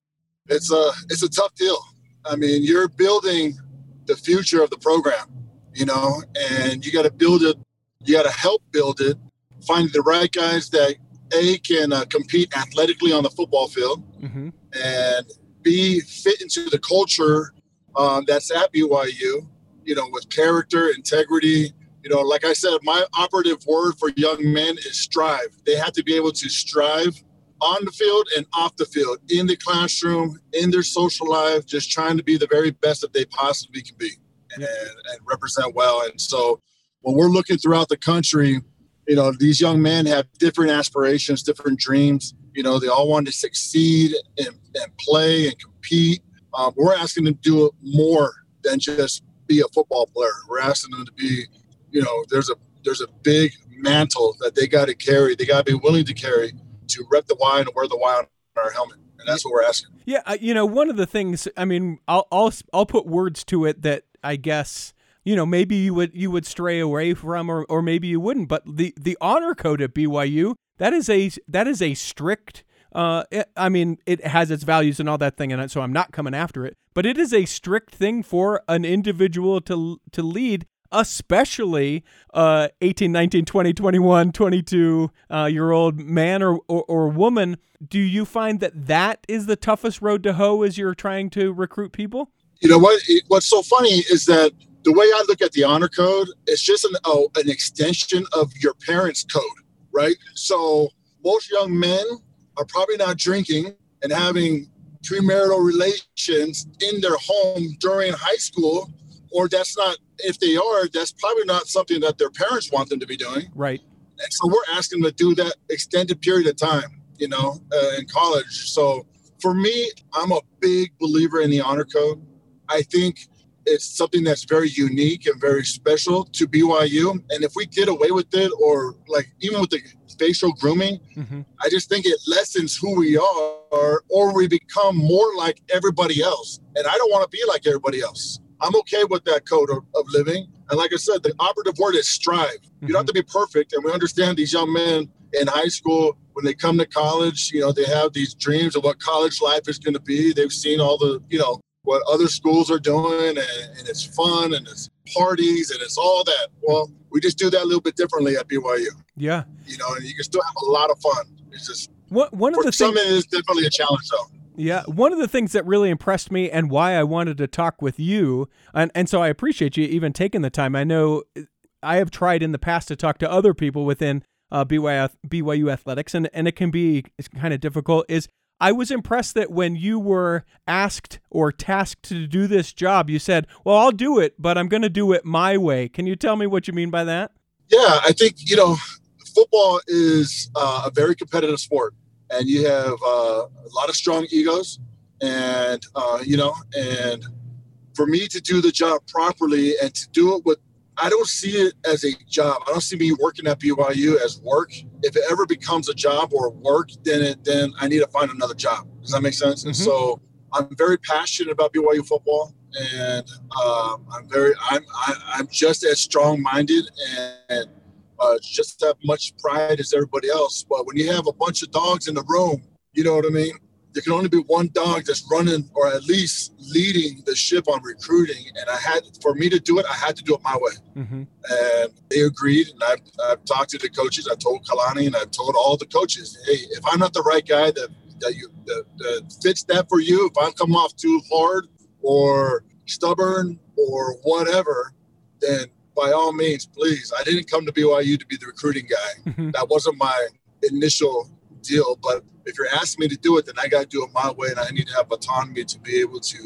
it's a it's a tough deal. I mean, you're building the future of the program, you know, and you got to build it. You got to help build it. Find the right guys that a can uh, compete athletically on the football field, mm-hmm. and b fit into the culture um, that's at BYU. You know, with character, integrity, you know, like I said, my operative word for young men is strive. They have to be able to strive on the field and off the field, in the classroom, in their social life, just trying to be the very best that they possibly can be and, and represent well. And so when we're looking throughout the country, you know, these young men have different aspirations, different dreams. You know, they all want to succeed and, and play and compete. Um, we're asking them to do more than just be a football player. We're asking them to be you know, there's a there's a big mantle that they got to carry. They got to be willing to carry to rep the Y and wear the Y on our helmet, and that's what we're asking. Yeah, you know, one of the things. I mean, I'll I'll I'll put words to it that I guess you know maybe you would you would stray away from, or or maybe you wouldn't. But the the honor code at BYU that is a that is a strict. Uh, it, I mean, it has its values and all that thing, and so I'm not coming after it. But it is a strict thing for an individual to to lead especially uh, 18, 19, 20, 21, 22 uh, year old man or, or, or, woman. Do you find that that is the toughest road to hoe as you're trying to recruit people? You know what? What's so funny is that the way I look at the honor code, it's just an, oh, an extension of your parents' code, right? So most young men are probably not drinking and having premarital relations in their home during high school or that's not if they are that's probably not something that their parents want them to be doing. Right. And so we're asking them to do that extended period of time you know uh, in college. So for me i'm a big believer in the honor code. I think it's something that's very unique and very special to byu and if we get away with it or like even with the facial grooming mm-hmm. i just think it lessens who we are or we become more like everybody else. And i don't want to be like everybody else I'm okay with that code of, of living. And like I said, the operative word is strive. Mm-hmm. You don't have to be perfect. And we understand these young men in high school, when they come to college, you know, they have these dreams of what college life is going to be. They've seen all the, you know, what other schools are doing, and, and it's fun and it's parties and it's all that. Well, we just do that a little bit differently at BYU. Yeah. You know, and you can still have a lot of fun. It's just One, one of for the some things. it is definitely a challenge though. Yeah, one of the things that really impressed me and why I wanted to talk with you, and, and so I appreciate you even taking the time. I know I have tried in the past to talk to other people within uh, BYU, BYU athletics, and, and it can be kind of difficult. Is I was impressed that when you were asked or tasked to do this job, you said, "Well, I'll do it, but I'm going to do it my way." Can you tell me what you mean by that? Yeah, I think you know, football is uh, a very competitive sport, and you have uh, a lot of strong egos, and uh, you know, and for me to do the job properly and to do it with, I don't see it as a job. I don't see me working at BYU as work. If it ever becomes a job or work, then it then I need to find another job. Does that make sense? And Mhm. so I'm very passionate about BYU football, and um, I'm very I'm I, I'm just as strong minded and uh, just have much pride as everybody else. But when you have a bunch of dogs in the room, you know what I mean? There can only be one dog that's running or at least leading the ship on recruiting. And I had, for me to do it, I had to do it my way. Mm-hmm. And they agreed. And I've, I've talked to the coaches. I told Kalani and I've told all the coaches, hey, if I'm not the right guy that, that you that, that fits that for you, if I come off too hard or stubborn or whatever, then by all means, please. I didn't come to BYU to be the recruiting guy. Mhm. That wasn't my initial deal. But if you're asking me to do it, then I got to do it my way, and I need to have autonomy to be able to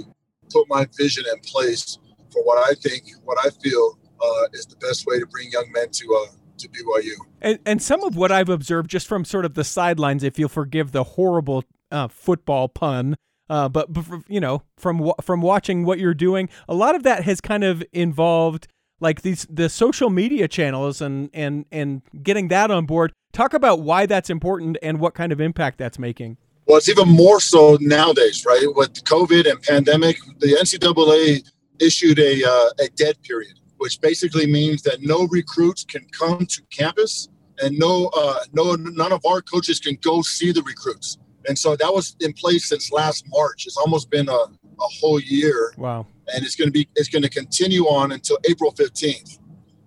put my vision in place for what I think, what I feel uh, is the best way to bring young men to uh, to BYU. And and some of what I've observed just from sort of the sidelines, if you'll forgive the horrible uh, football pun, uh, but, but you know from from watching what you're doing, a lot of that has kind of involved like these the social media channels and and and getting that on board. Talk about why that's important and what kind of impact that's making. Well, it's even more so nowadays, right? With COVID and pandemic, the NCAA issued a uh, a dead period, which basically means that no recruits can come to campus, and no uh, no none of our coaches can go see the recruits. And so that was in place since last March. It's almost been a, a whole year Wow. And it's going to be it's going to continue on until April 15th.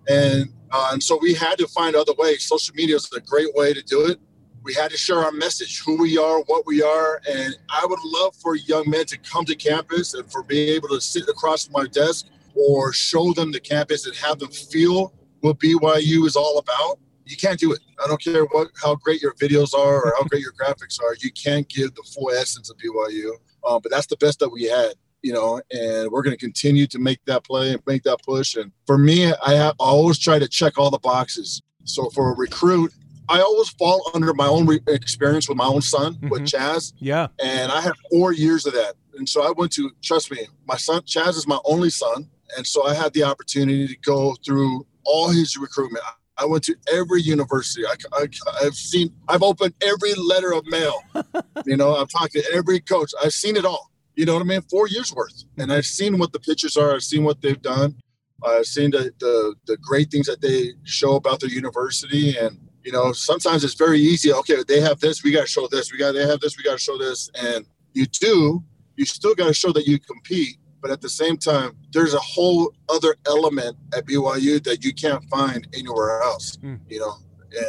And uh, and so we had to find other ways. Social media is a great way to do it. We had to share our message, who we are, what we are, and I would love for young men to come to campus and for being able to sit across my desk or show them the campus and have them feel what BYU is all about. You can't do it. I don't care what how great your videos are or how great your graphics are. You can't give the full essence of BYU. Um, but that's the best that we had you know, and we're going to continue to make that play and make that push. And for me, I, have, I always try to check all the boxes. So for a recruit, I always fall under my own re- experience with my own son with Mhm. Chaz, Yeah. and I had four years of that. And so I went to trust me, my son Chaz is my only son, and so I had the opportunity to go through all his recruitment. I- went to every university. I, I, I've seen, I've opened every letter of mail. you know, I've talked to every coach. I've seen it all. You know what I mean? Four years worth, and I've seen what the pictures are. I've seen what they've done. I've seen the the, the great things that they show about their university, and you know, sometimes it's very easy. Okay, they have this. We got to show this. We got they have this. We got to show this, and you do. You still got to show that you compete, but at the same time, there's a whole other element at BYU that you can't find anywhere else. Hmm. You know,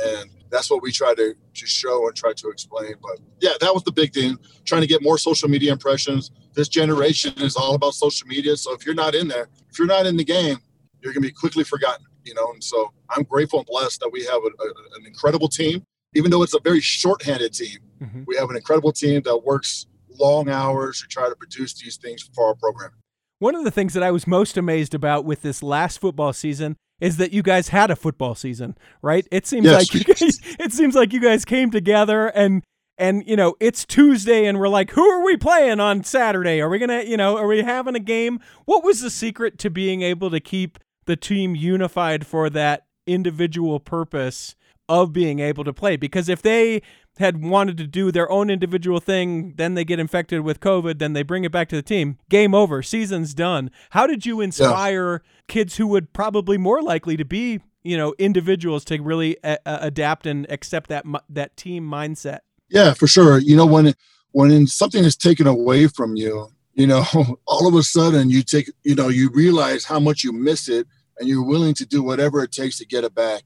and that's what we try to to show and try to explain. But yeah, that was the big thing. Trying to get more social media impressions. This generation is all about social media. So if you're not in there, if you're not in the game, you're gonna be quickly forgotten. You know, and so I'm grateful and blessed that we have a, a, an incredible team. Even though it's a very short-handed team, Mhm. we have an incredible team that works long hours to try to produce these things for our program. One of the things that I was most amazed about with this last football season is that you guys had a football season, right? It seems Yes. like you guys it seems like you guys came together and and you know, it's Tuesday and we're like, who are we playing on Saturday? Are we going to, you know, are we having a game? What was the secret to being able to keep the team unified for that individual purpose of being able to play because if they had wanted to do their own individual thing, then they get infected with COVID, then they bring it back to the team. Game over, season's done. How did you inspire yeah. kids who would probably more likely to be, you know, individuals to really a- adapt and accept that that team mindset? Yeah, for sure. You know, when when something is taken away from you, you know, all of a sudden you take, you know, you realize how much you miss it, and you're willing to do whatever it takes to get it back.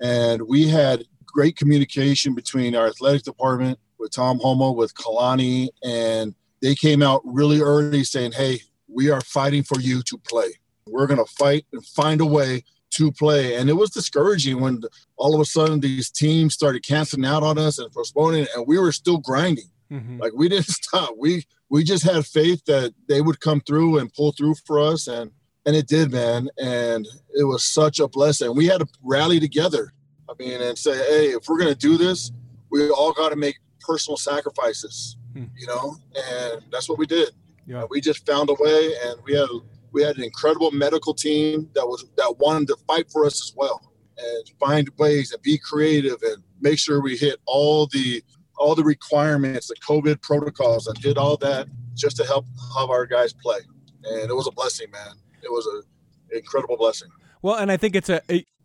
And we had great communication between our athletic department with Tom Holmoe, with Kalani, and they came out really early saying, "Hey, we are fighting for you to play. We're going to fight and find a way to play." And it was discouraging when all of a sudden these teams started canceling out on us and postponing, and we were still grinding. Mm-hmm. Like we didn't stop. We we just had faith that they would come through and pull through for us, and and it did, man. And it was such a blessing. We had to rally together I mean, and say, hey, if we're going to do this, we all got to make personal sacrifices, hmm. you know, and that's what we did. Yeah. we just found a way, and we had we had an incredible medical team that was that wanted to fight for us as well, and find ways and be creative and make sure we hit all the all the requirements, the COVID protocols, and did all that just to help have our guys play. And it was a blessing, man. It was an incredible blessing. Well, and I think it's a,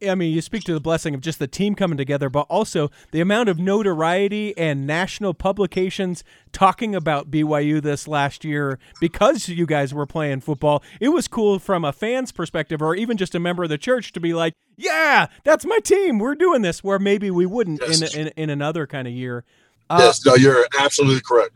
I mean, you speak to the blessing of just the team coming together, but also the amount of notoriety and national publications talking about BYU this last year because you guys were playing football. It was cool from a fan's perspective or even just a member of the church to be like, yeah, that's my team. We're doing this, where maybe we wouldn't yes. in, in, in, another kind of year. Uh, yes, no, you're absolutely correct.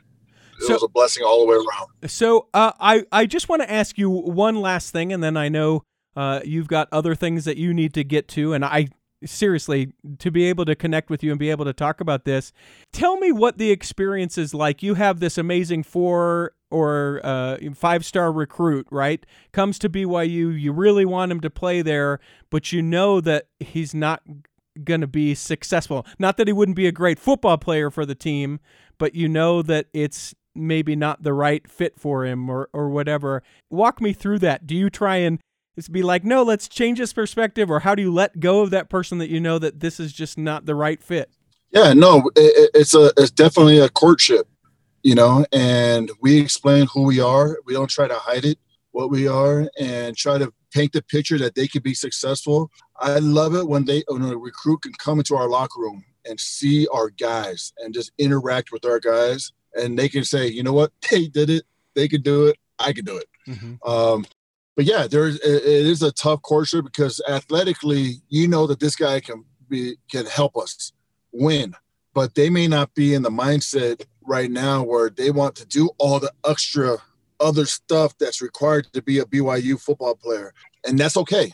It so, was a blessing all the way around. So uh, I, I just want to ask you one last thing, and then I know uh, you've got other things that you need to get to, and I seriously to be able to connect with you and be able to talk about this. Tell me what the experience is like. You have this amazing four or uh, five star recruit, right? Comes to BYU. You really want him to play there, but you know that he's not going to be successful. Not that he wouldn't be a great football player for the team, but you know that it's maybe not the right fit for him or, or whatever. Walk me through that. Do you try and is be like, no, let's change his perspective, or how do you let go of that person that you know that this is just not the right fit? Yeah, no, it, it's a it's definitely a courtship, you know, and we explain who we are. We don't try to hide it, what we are, and try to paint the picture that they could be successful. I love it when they when a recruit can come into our locker room and see our guys and just interact with our guys, and they can say, you know what, they did it, they could do it, I could do it. Mm-hmm. Um, but yeah, there's it is a tough course because athletically, you know that this guy can be can help us win, but they may not be in the mindset right now where they want to do all the extra other stuff that's required to be a BYU football player, and that's okay.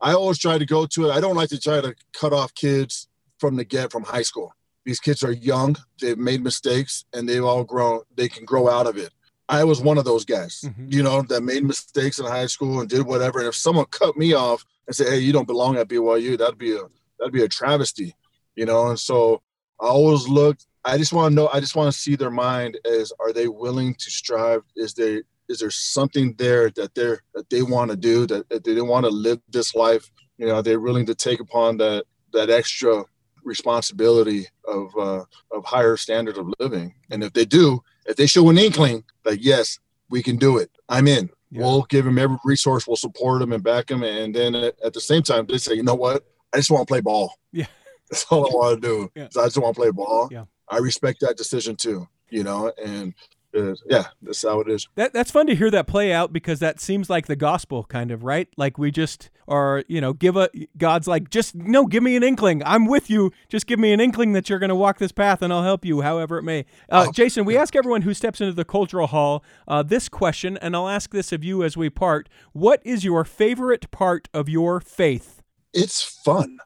I always try to go to it. I don't like to try to cut off kids from the get from high school. These kids are young, they've made mistakes, and they've all grown. They can grow out of it. I was one of those guys, mm-hmm. you know, that made mistakes in high school and did whatever. And if someone cut me off and said, "Hey, you don't belong at BYU," that'd be a that'd be a travesty, you know. And so I always looked. I just want to know. I just want to see their mind as are they willing to strive? Is there is there something there that they're that they want to do that, that they want to live this life? You know, are they willing to take upon that that extra responsibility of uh, of higher standard of living? And if they do, if they show an inkling like, yes, we can do it, I'm in. Yeah. We'll give them every resource. We'll support them and back them. And then at, at the same time, they say, you know what? I just want to play ball. Yeah. That's all I want to do. Yeah. I just want to play ball. Yeah. I respect that decision too, you know, and yeah, that's how it is. That that's fun to hear that play out because that seems like the gospel kind of, right? Like we just are, you know, give a God's like just no, give me an inkling. I'm with you. Just give me an inkling that you're going to walk this path, and I'll help you, however it may. Uh, oh. Jasen, we ask everyone who steps into the cultural hall uh, this question, and I'll ask this of you as we part. What is your favorite part of your faith? It's fun.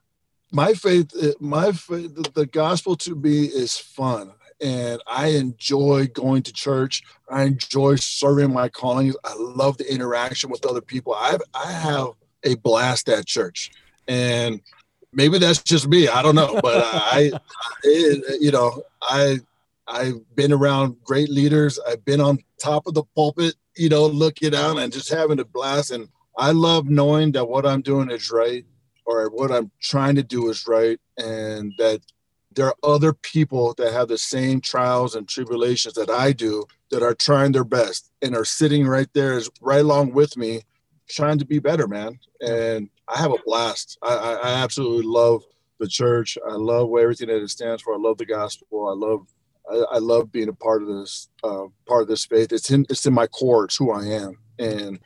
My faith, uh, my faith, the gospel to me is fun and I enjoy going to church. I enjoy serving my callings. I love the interaction with other people. I I have a blast at church, and maybe that's just me. I don't know, but I, it, you know, I I've been around great leaders. I've been on top of the pulpit, you know, looking out and just having a blast. And I love knowing that what I'm doing is right or what I'm trying to do is right, and that there are other people that have the same trials and tribulations that I do that are trying their best and are sitting right there, right along with me, trying to be better, man. And I have a blast. I, I, I absolutely love the church. I love everything that it stands for. I love the gospel. I love I, I love being a part of this uh, part of this faith. It's in it's in my core. It's who I am, and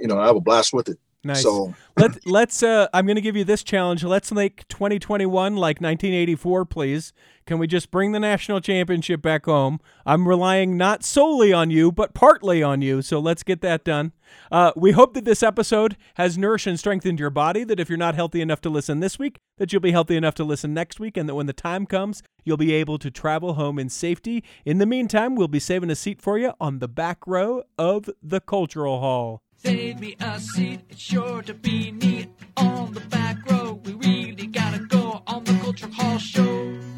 you know I have a blast with it. Nice. So Let let's uh I'm going to give you this challenge. Let's make 2021 like 1984, please. Can we just bring the national championship back home? I'm relying not solely on you, but partly on you. So let's get that done. Uh, we hope that this episode has nourished and strengthened your body. That if you're not healthy enough to listen this week, that you'll be healthy enough to listen next week, and that when the time comes, you'll be able to travel home in safety. In the meantime, we'll be saving a seat for you on the back row of the Cultural Hall. Save me a seat, it's sure to be neat on the back row. We really gotta go on the Culture Hall show.